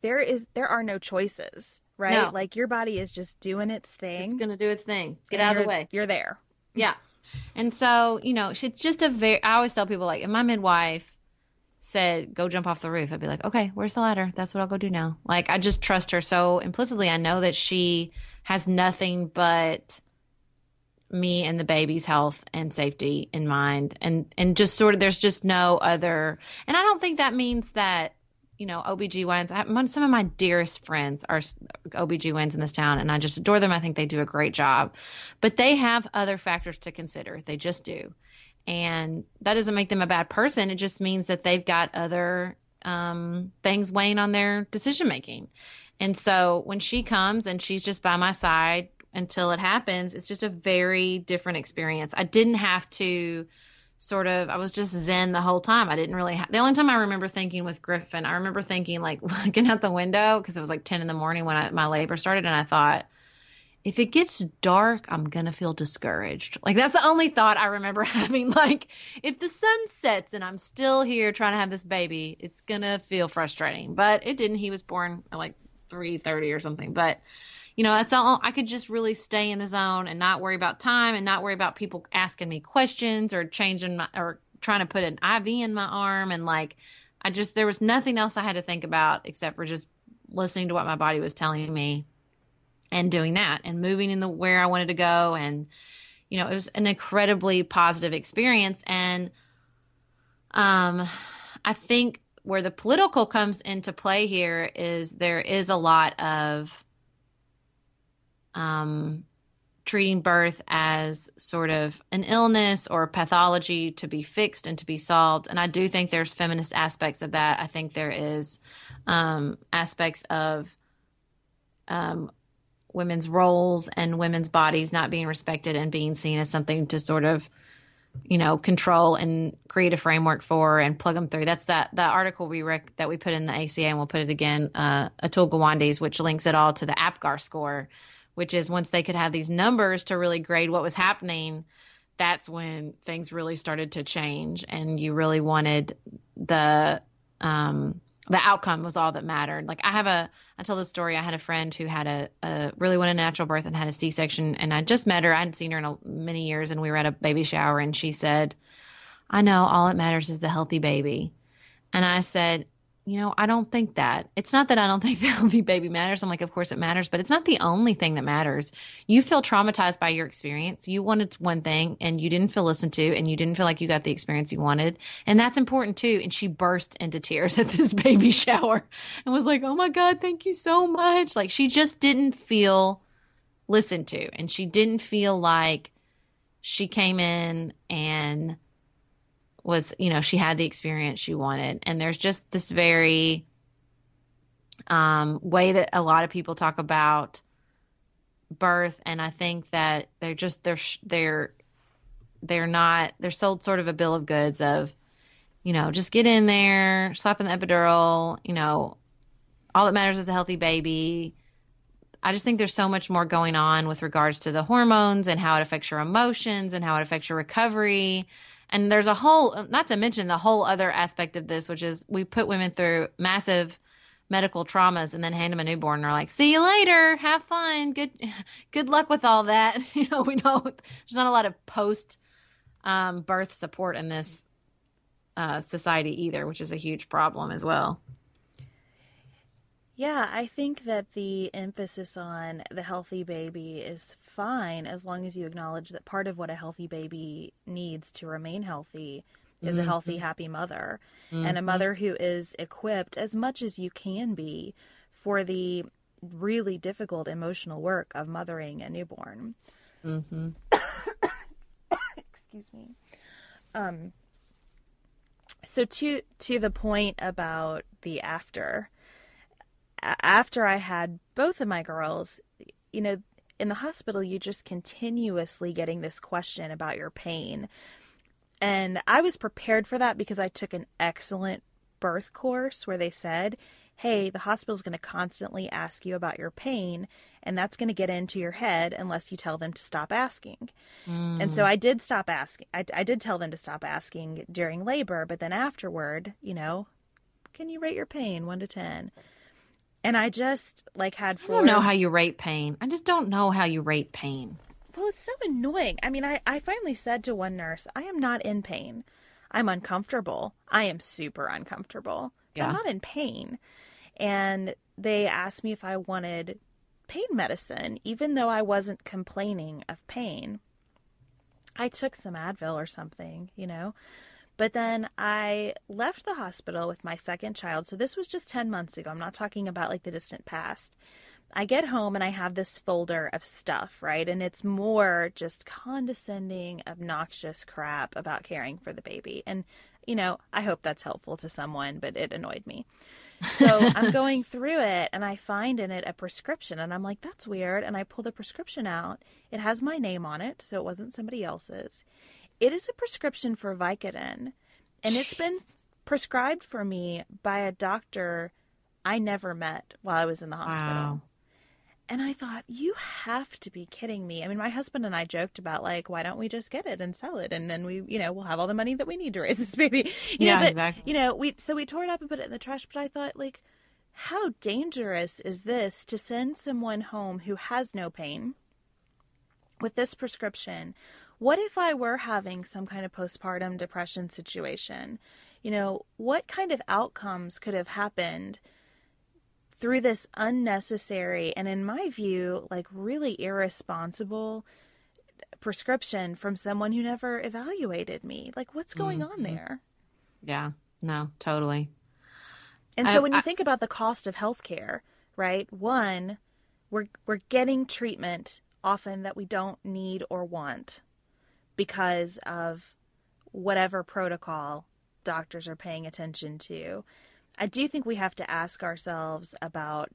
there is there are no choices, right? No. Like your body is just doing its thing. It's going to do its thing. Get out of the way. You're there. Yeah. And so, you know, she's just a very, I always tell people, like, my midwife said, go jump off the roof, I'd be like, okay, where's the ladder? That's what I'll go do now. Like, I just trust her so implicitly. I know that she has nothing but me and the baby's health and safety in mind. And, and just sort of, there's just no other, and I don't think that means that, you know, OBGYNs, I, some of my dearest friends are OBGYNs in this town, and I just adore them. I think they do a great job but they have other factors to consider. They just do. And that doesn't make them a bad person. It just means that they've got other um, things weighing on their decision making. And so when she comes and she's just by my side until it happens, it's just a very different experience. I didn't have to sort of, I was just zen the whole time. I didn't really have, the only time I remember thinking with Griffin, I remember thinking like looking out the window because it was like 10 in the morning when I, my labor started. And I thought, if it gets dark, I'm going to feel discouraged. Like that's the only thought I remember having. Like if the sun sets and I'm still here trying to have this baby, it's going to feel frustrating. But it didn't. He was born at like 3:30 or something. But you know, that's all I could just really stay in the zone and not worry about time and not worry about people asking me questions or changing my or trying to put an IV in my arm and like I just there was nothing else I had to think about except for just listening to what my body was telling me and doing that and moving in the where I wanted to go. And you know it was an incredibly positive experience. And um I think where the political comes into play here is there is a lot of um treating birth as sort of an illness or pathology to be fixed and to be solved. And I do think there's feminist aspects of that. I think there is um aspects of um women's roles and women's bodies not being respected and being seen as something to sort of you know control and create a framework for and plug them through. That's that the article we rec- that we put in the ACA and we'll put it again uh Atul Gawande's which links it all to the APGAR score which is once they could have these numbers to really grade what was happening that's when things really started to change and you really wanted the um the outcome was all that mattered. Like I have a, I tell this story. I had a friend who had a, a really wanted natural birth and had a C-section, and I just met her. I hadn't seen her in a, many years, and we were at a baby shower, and she said, "I know all that matters is the healthy baby," and I said, "You know, I don't think that. It's not that I don't think the healthy baby matters. I'm like, of course it matters, but it's not the only thing that matters. You feel traumatized by your experience. You wanted one thing, and you didn't feel listened to, and you didn't feel like you got the experience you wanted, and that's important too." And she burst into tears at this baby shower and was like, "Oh my god, thank you so much." Like she just didn't feel listened to and she didn't feel like she came in and was, you know, she had the experience she wanted. And there's just this very um way that a lot of people talk about birth and I think that they're just they're they're they're not they're sold sort of a bill of goods of you know, just get in there, slap in the epidural, you know, all that matters is a healthy baby. I just think there's so much more going on with regards to the hormones and how it affects your emotions and how it affects your recovery. And there's a whole, not to mention the whole other aspect of this, which is we put women through massive medical traumas and then hand them a newborn and are like, see you later, have fun, good, good luck with all that. You know, we know there's not a lot of post um, birth support in this uh, society either, which is a huge problem as well. Yeah, I think that the emphasis on the healthy baby is fine as long as you acknowledge that part of what a healthy baby needs to remain healthy is a healthy, happy mother and a mother who is equipped as much as you can be for the really difficult emotional work of mothering a newborn. Mm-hmm. Excuse me. Um so to to the point about the after after I had both of my girls, you know, in the hospital, you just continuously getting this question about your pain. And I was prepared for that because I took an excellent birth course where they said, hey, the hospital's going to constantly ask you about your pain. and that's going to get into your head unless you tell them to stop asking. Mm. And so I did stop asking. I, I did tell them to stop asking during labor, but then afterward, you know, can you rate your pain one to 10? And I just like had. I don't know how you rate pain. I just don't know how you rate pain. Well, it's so annoying. I mean, I, I finally said to one nurse, I am not in pain. I'm uncomfortable. I am super uncomfortable. Yeah. I'm not in pain. And they asked me if I wanted pain medicine, even though I wasn't complaining of pain. I took some Advil or something, you know. But then I left the hospital with my second child. So this was just 10 months ago. I'm not talking about like the distant past. I get home and I have this folder of stuff, right? And it's more just condescending, obnoxious crap about caring for the baby. And, you know, I hope that's helpful to someone, but it annoyed me. So I'm going through it and I find in it a prescription and I'm like, that's weird. And I pull the prescription out. It has my name on it, so it wasn't somebody else's. It is a prescription for Vicodin and it's been prescribed for me by a doctor I never met while I was in the hospital. Wow. And I thought, you have to be kidding me. I mean, my husband and I joked about like, why don't we just get it and sell it, and then we, you know, we'll have all the money that we need to raise this baby. You yeah, know, but, exactly. You know, we so we tore it up and put it in the trash. But I thought, like, how dangerous is this to send someone home who has no pain with this prescription? What if I were having some kind of postpartum depression situation? You know, what kind of outcomes could have happened? through this unnecessary and, in my view, like really irresponsible prescription from someone who never evaluated me. Like, what's going mm-hmm. on there? Yeah, no, totally. And so when you I, think about the cost of healthcare, right? One, we're we're getting treatment often that we don't need or want because of whatever protocol doctors are paying attention to. I do think we have to ask ourselves about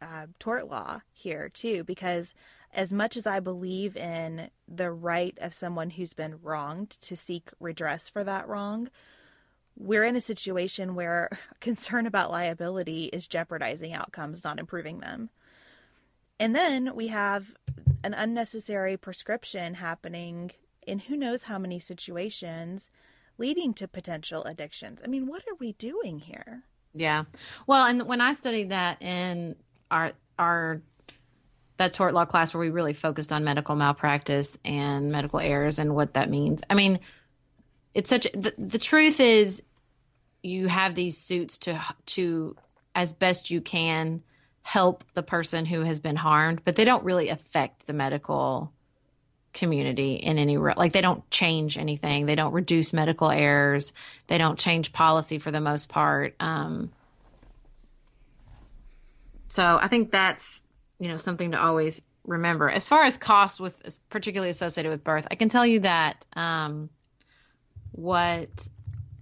uh, tort law here too, because as much as I believe in the right of someone who's been wronged to seek redress for that wrong, we're in a situation where concern about liability is jeopardizing outcomes, not improving them. And then we have an unnecessary prescription happening in who knows how many situations leading to potential addictions. I mean, what are we doing here? Yeah. Well, and when I studied that in our our that tort law class where we really focused on medical malpractice and medical errors and what that means. I mean, it's such the, the truth is you have these suits to to as best you can help the person who has been harmed, but they don't really affect the medical community in any real like they don't change anything. They don't reduce medical errors. They don't change policy for the most part. Um, so i think that's you know something to always remember. As far as cost with particularly associated with birth i can tell you that um, what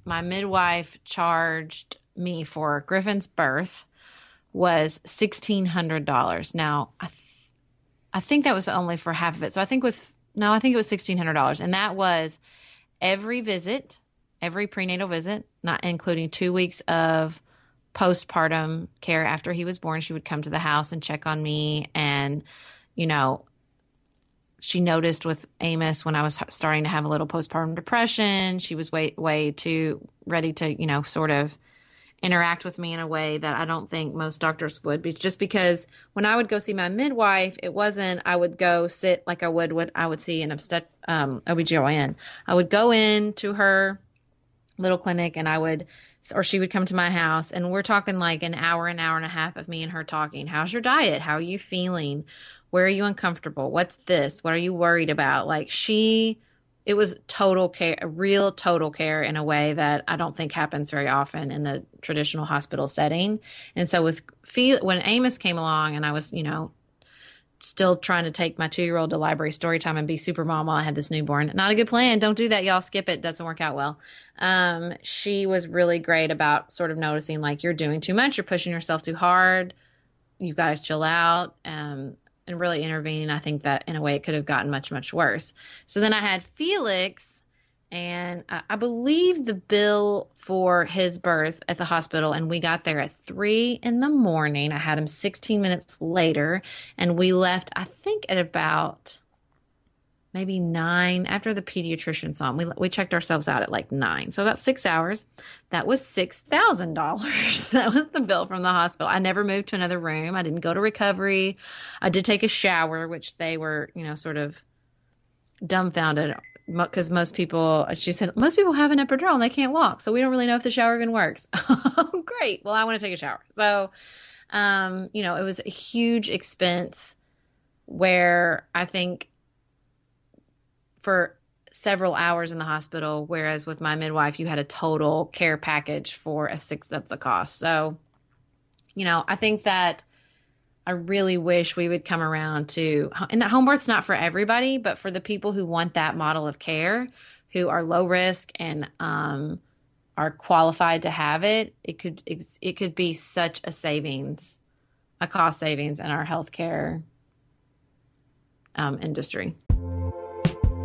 my midwife charged me for griffin's birth was $1600 now i th- I think that was only for half of it. So I think with no, I think it was $1,600. And that was every visit, every prenatal visit, not including two weeks of postpartum care after he was born. She would come to the house and check on me. And, you know, she noticed with Amos when I was starting to have a little postpartum depression, she was way, way too ready to, you know, sort of interact with me in a way that I don't think most doctors would. Be just because when I would go see my midwife, it wasn't I would go sit like I would what I would see an obstet um OBGYN. I would go in to her little clinic and I would or she would come to my house and we're talking like an hour an hour and a half of me and her talking. How's your diet? How are you feeling? Where are you uncomfortable? What's this? What are you worried about? Like she it was total care, real total care in a way that I don't think happens very often in the traditional hospital setting. And so with when Amos came along and I was, you know, still trying to take my two year old to library story time and be super mom while I had this newborn. Not a good plan. Don't do that, y'all. Skip it. Doesn't work out well. Um, she was really great about sort of noticing like you're doing too much, you're pushing yourself too hard. You've got to chill out. Um, and really intervening, I think that in a way it could have gotten much, much worse. So then I had Felix, and I, I believe the bill for his birth at the hospital, and we got there at three in the morning. I had him 16 minutes later, and we left, I think, at about maybe nine after the pediatrician saw him. We, we checked ourselves out at like nine. So about six hours. That was $6,000. that was the bill from the hospital. I never moved to another room. I didn't go to recovery. I did take a shower, which they were, you know, sort of dumbfounded because most people, she said, most people have an epidural and they can't walk. So we don't really know if the shower even works. Great. Well, I want to take a shower. So, um, you know, it was a huge expense where I think for several hours in the hospital, whereas with my midwife, you had a total care package for a sixth of the cost. So, you know, I think that I really wish we would come around to, and home birth's not for everybody, but for the people who want that model of care, who are low risk and um, are qualified to have it, it could it could be such a savings, a cost savings in our healthcare um, industry.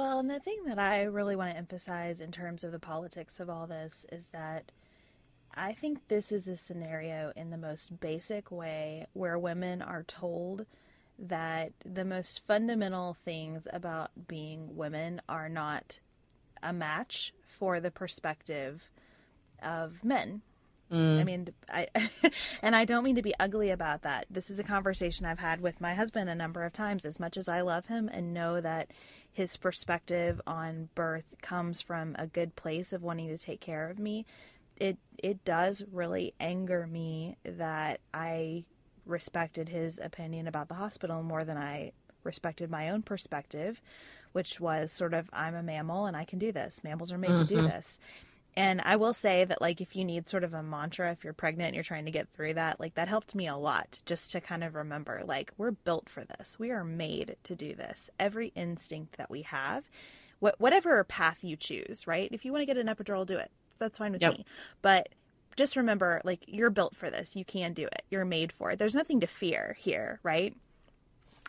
Well, and the thing that I really want to emphasize in terms of the politics of all this is that I think this is a scenario in the most basic way where women are told that the most fundamental things about being women are not a match for the perspective of men. Mm. I mean, I and I don't mean to be ugly about that. This is a conversation I've had with my husband a number of times. As much as I love him and know that his perspective on birth comes from a good place of wanting to take care of me, it it does really anger me that I respected his opinion about the hospital more than I respected my own perspective, which was sort of I'm a mammal and I can do this. Mammals are made to do mm-hmm. this. And I will say that, like, if you need sort of a mantra, if you're pregnant and you're trying to get through that, like, that helped me a lot just to kind of remember, like, we're built for this. We are made to do this. Every instinct that we have, wh- whatever path you choose, right? If you want to get an epidural, do it. That's fine with Yep. me. But just remember, like, you're built for this. You can do it. You're made for it. There's nothing to fear here, right?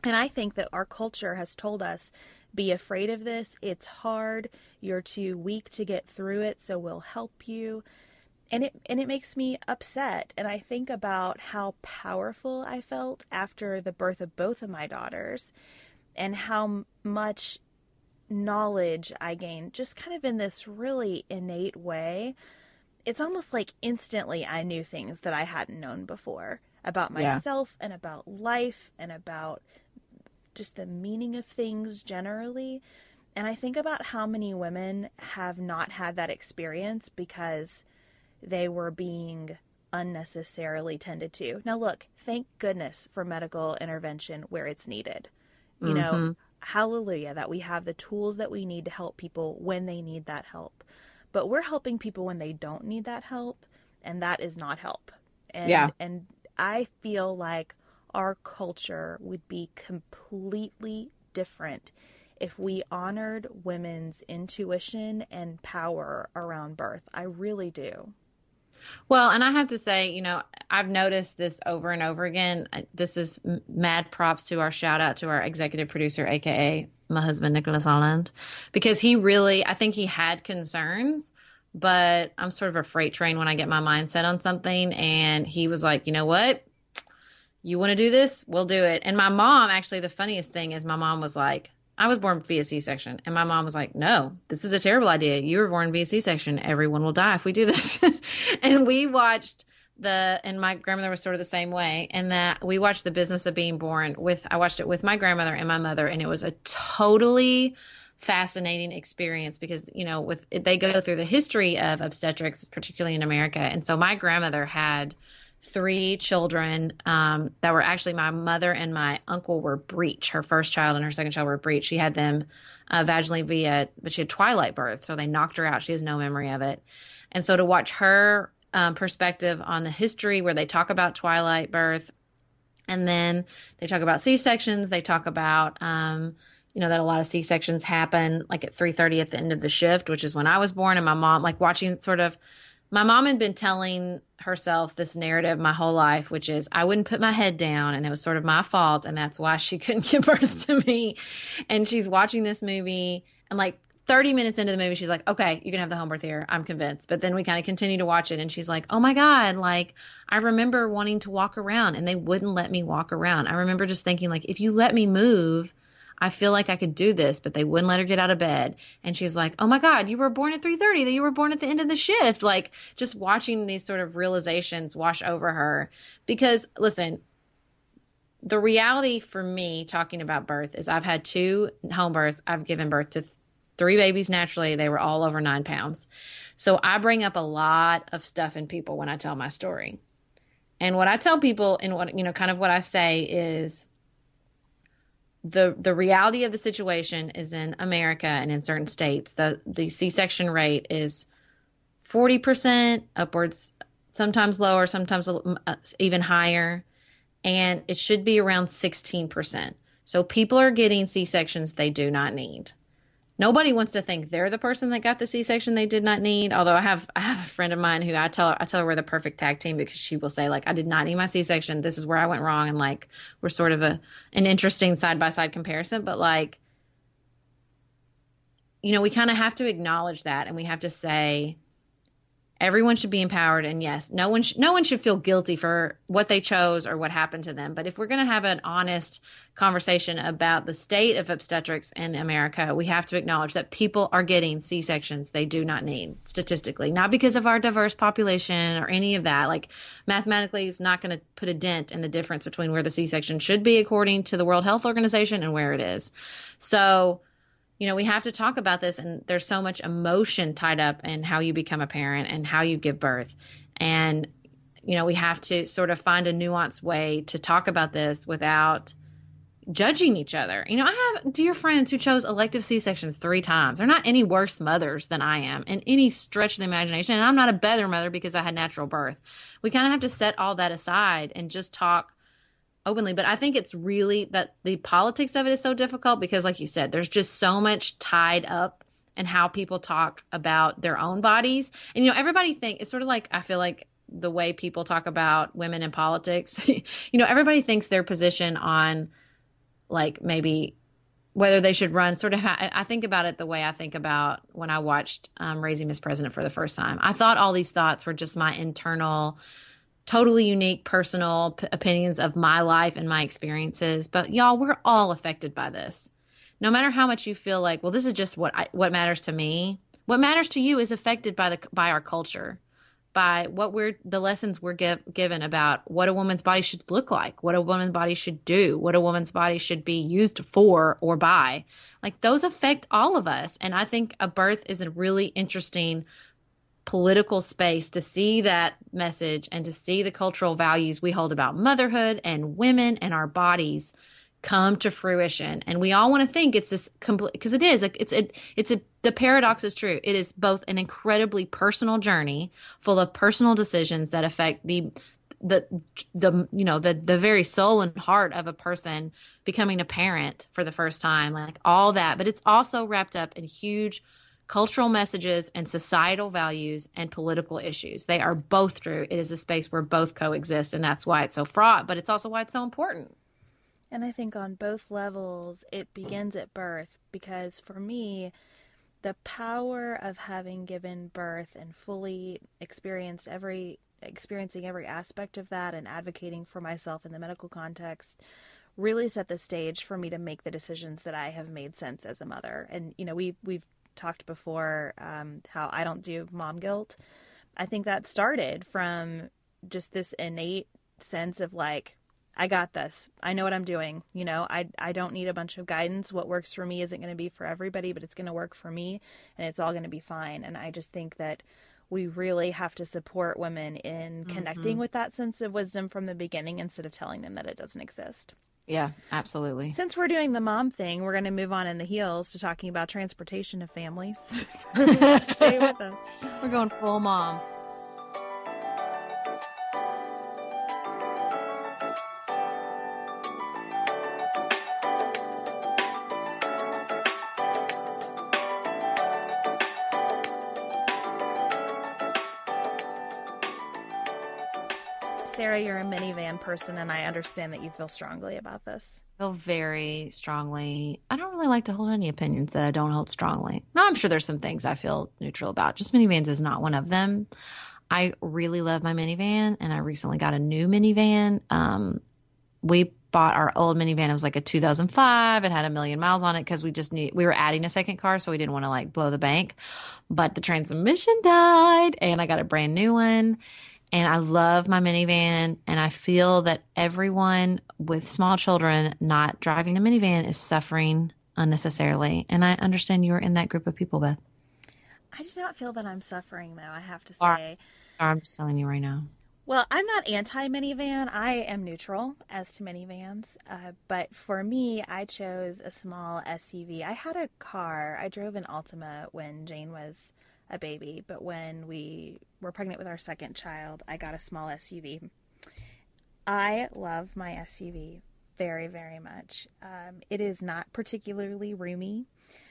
And I think that our culture has told us be afraid of this. It's hard. You're too weak to get through it, so we'll help you. And it and it makes me upset. And I think about how powerful I felt after the birth of both of my daughters and how much knowledge I gained just kind of in this really innate way. It's almost like instantly I knew things that I hadn't known before about Yeah. myself and about life and about just the meaning of things generally. And I think about how many women have not had that experience because they were being unnecessarily tended to. Now, look, thank goodness for medical intervention where it's needed. You know, mm-hmm. hallelujah that we have the tools that we need to help people when they need that help. But we're helping people when they don't need that help, and that is not help. And, Yeah. And I feel like our culture would be completely different if we honored women's intuition and power around birth. I really do. Well, and I have to say, you know, I've noticed this over and over again. This is mad props to our shout out to our executive producer, aka my husband Nicholas Holland, because he really, I think he had concerns, but I'm sort of a freight train when I get my mindset on something, and he was like, you know what, you want to do this, we'll do it. And my mom, actually, the funniest thing is, my mom was like. I was born via C section, and my mom was like, No, this is a terrible idea. You were born via C section. Everyone will die if we do this. and we watched the, and my grandmother was sort of the same way, and that we watched The Business of Being Born with, I watched it with my grandmother and my mother, and it was a totally fascinating experience because, you know, with, they go through the history of obstetrics, particularly in America. And so my grandmother had, three children um, that were actually my mother and my uncle were breech. Her first child and her second child were breech. She had them uh, vaginally via, but she had twilight birth, so they knocked her out. She has no memory of it. And so to watch her um, perspective on the history where they talk about twilight birth, and then they talk about C sections. They talk about um, you know that a lot of C sections happen like at three thirty at the end of the shift, which is when I was born, and my mom like watching sort of my mom had been telling herself this narrative my whole life, which is I wouldn't put my head down and it was sort of my fault. And that's why she couldn't give birth to me. And she's watching this movie and like 30 minutes into the movie, she's like, okay, you can have the home birth here. I'm convinced. But then we kind of continue to watch it and she's like, oh my God, like I remember wanting to walk around and they wouldn't let me walk around. I remember just thinking like, if you let me move, I feel like I could do this, but they wouldn't let her get out of bed. And she's like, "Oh my God, you were born at 3:30. That you were born at the end of the shift." Like just watching these sort of realizations wash over her. Because listen, the reality for me talking about birth is I've had two home births. I've given birth to th- three babies naturally. They were all over nine pounds. So I bring up a lot of stuff in people when I tell my story. And what I tell people, and what you know, kind of what I say is the the reality of the situation is in America and in certain states the the C-section rate is 40% upwards sometimes lower sometimes uh, even higher and it should be around 16%. So people are getting C-sections they do not need. Nobody wants to think they're the person that got the C-section they did not need. Although I have I have a friend of mine who I tell her I tell her we're the perfect tag team because she will say like I did not need my C-section. This is where I went wrong, and like we're sort of a an interesting side by side comparison. But like, you know, we kind of have to acknowledge that, and we have to say, everyone should be empowered and yes no one sh- no one should feel guilty for what they chose or what happened to them. But if we're going to have an honest conversation about the state of obstetrics in america we have to acknowledge that people are getting c-sections they do not need statistically not because of our diverse population or any of that. Like mathematically is not going to put a dent in the difference between where the c-section should be according to the world health organization and where it is. So you know, we have to talk about this, and there's so much emotion tied up in how you become a parent and how you give birth. And, you know, we have to sort of find a nuanced way to talk about this without judging each other. You know, I have dear friends who chose elective C sections three times. They're not any worse mothers than I am in any stretch of the imagination. And I'm not a better mother because I had natural birth. We kind of have to set all that aside and just talk openly but i think it's really that the politics of it is so difficult because like you said there's just so much tied up in how people talk about their own bodies. And you know everybody think it's sort of like i feel like the way people talk about women in politics you know everybody thinks their position on like maybe whether they should run sort of i think about it the way i think about when i watched um, raising miss president for the first time. I thought all these thoughts were just my internal totally unique personal p- opinions of my life and my experiences but y'all we're all affected by this. No matter how much you feel like well this is just what I, what matters to me what matters to you is affected by the by our culture by what we're the lessons we're give, given about what a woman's body should look like what a woman's body should do what a woman's body should be used for or by. Like those affect all of us and i think a birth is a really interesting political space to see that message and to see the cultural values we hold about motherhood and women and our bodies come to fruition. And we all want to think it's this complete because it is it's a it's a the paradox is true. It is both an incredibly personal journey full of personal decisions that affect the the the you know the the very soul and heart of a person becoming a parent for the first time like all that. But it's also wrapped up in huge cultural messages and societal values and political issues. They are both true. It is a space where both coexist, and that's why it's so fraught, but it's also why it's so important. And I think on both levels, it begins at birth because for me, the power of having given birth and fully experienced every experiencing every aspect of that and advocating for myself in the medical context really set the stage for me to make the decisions that I have made since as a mother. And you know, we we've talked before um, how I don't do mom guilt. I think that started from just this innate sense of like, I got this. I know what I'm doing. You know, I I don't need a bunch of guidance. What works for me isn't going to be for everybody, but it's going to work for me and it's all going to be fine. And I just think that we really have to support women in connecting mm-hmm. with that sense of wisdom from the beginning instead of telling them that it doesn't exist. Yeah, absolutely. Since we're doing the mom thing, we're going to move on in the heels to talking about transportation of families. Stay with us. We're going full mom. Sarah, you're a minivan person, and I understand that you feel strongly about this. I feel very strongly. I don't really like to hold any opinions that I don't hold strongly. No, I'm sure there's some things I feel neutral about. Just minivans is not one of them. I really love my minivan, and I recently got a new minivan. Um, we bought our old minivan. It was like a 2005. It had a million miles on it because we just need we were adding a second car, so we didn't want to like blow the bank. But the transmission died, and I got a brand new one and I love my minivan. And I feel that everyone with small children not driving a minivan is suffering unnecessarily. And I understand you're in that group of people, Beth. I do not feel that I'm suffering, though, I have to say. Sorry, I'm just telling you right now. Well, I'm not anti minivan. I am neutral as to minivans. Uh, but for me, I chose a small SUV. I had a car. I drove an Altima when Jane was a baby, but when we were pregnant with our second child, I got a small SUV. I love my SUV very, very much. Um, it is not particularly roomy,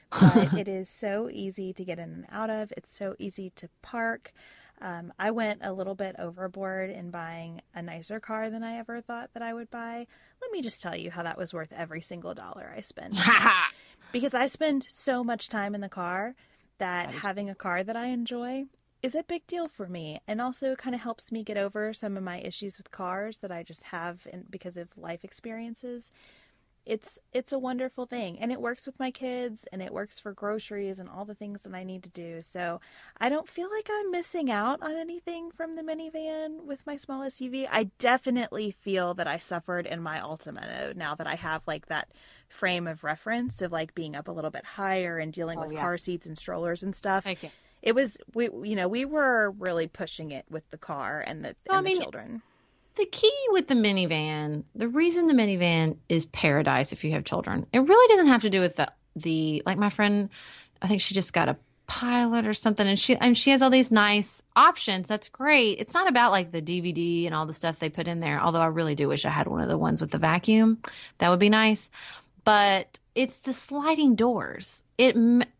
but it is so easy to get in and out of. It's so easy to park. Um, I went a little bit overboard in buying a nicer car than I ever thought that I would buy. Let me just tell you how that was worth every single dollar I spent. because I spend so much time in the car that having a car that I enjoy is a big deal for me and also kind of helps me get over some of my issues with cars that I just have in, because of life experiences. It's it's a wonderful thing and it works with my kids and it works for groceries and all the things that I need to do. So, I don't feel like I'm missing out on anything from the minivan with my small SUV. I definitely feel that I suffered in my Altima now that I have like that frame of reference of like being up a little bit higher and dealing Oh, with yeah. car seats and strollers and stuff Okay. it was we you know we were really pushing it with the car and the, So, I and the mean, children The key with the minivan, the reason the minivan is paradise if you have children, it really doesn't have to do with the the like my friend, I think she just got a pilot or something, and she and she has all these nice options. That's great. It's not about like the DVD and all the stuff they put in there. Although I really do wish I had one of the ones with the vacuum. That would be nice. But it's the sliding doors. It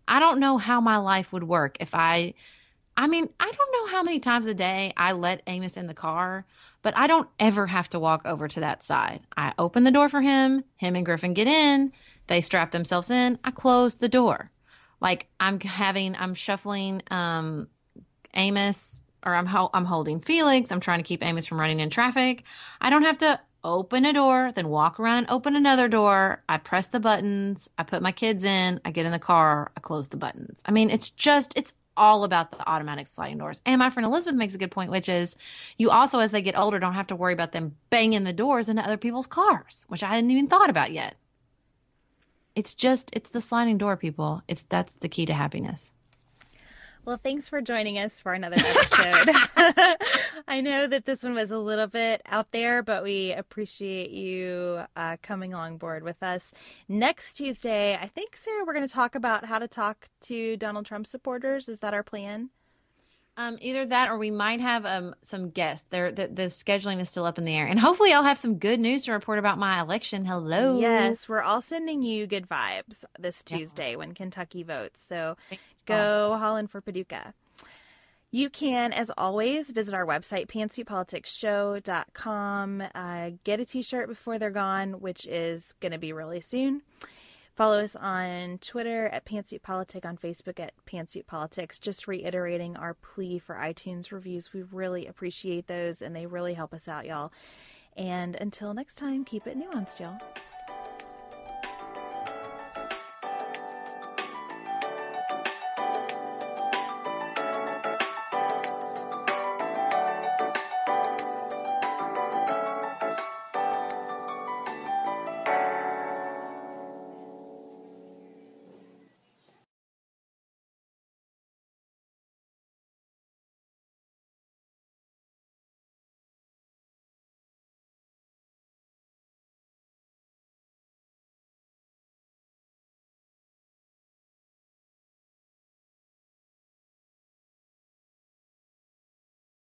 i don't know how my life would work if I I mean, I don't know how many times a day I let Amos in the car, but I don't ever have to walk over to that side. I open the door for him, him and Griffin get in, they strap themselves in, I close the door. Like I'm having I'm shuffling um Amos or I'm ho- I'm holding Felix, I'm trying to keep Amos from running in traffic. I don't have to open a door, then walk around and open another door. I press the buttons, I put my kids in, I get in the car, I close the buttons. I mean, it's just it's all about the automatic sliding doors. And my friend Elizabeth makes a good point, which is you also, as they get older, don't have to worry about them banging the doors into other people's cars, which I hadn't even thought about yet. It's just it's the sliding door, people. It's that's the key to happiness. Well thanks for joining us for another episode i know that this one was a little bit out there but we appreciate you uh, coming along board with us next tuesday i think sarah we're going to talk about how to talk to donald trump supporters is that our plan Um, either that or we might have um some guests. There, the, the scheduling is still up in the air, and hopefully, I'll have some good news to report about my election. Hello. Yes, we're all sending you good vibes this Yeah. Tuesday when Kentucky votes. So go Holland for Paducah. You can, as always, visit our website, pantsuitpoliticsshow.com. Uh, get a t shirt before they're gone, which is going to be really soon. Follow us on Twitter at Pantsuit Politic, on Facebook at Pantsuit Politics. Just reiterating our plea for iTunes reviews. We really appreciate those and they really help us out, y'all. And until next time, keep it nuanced, y'all.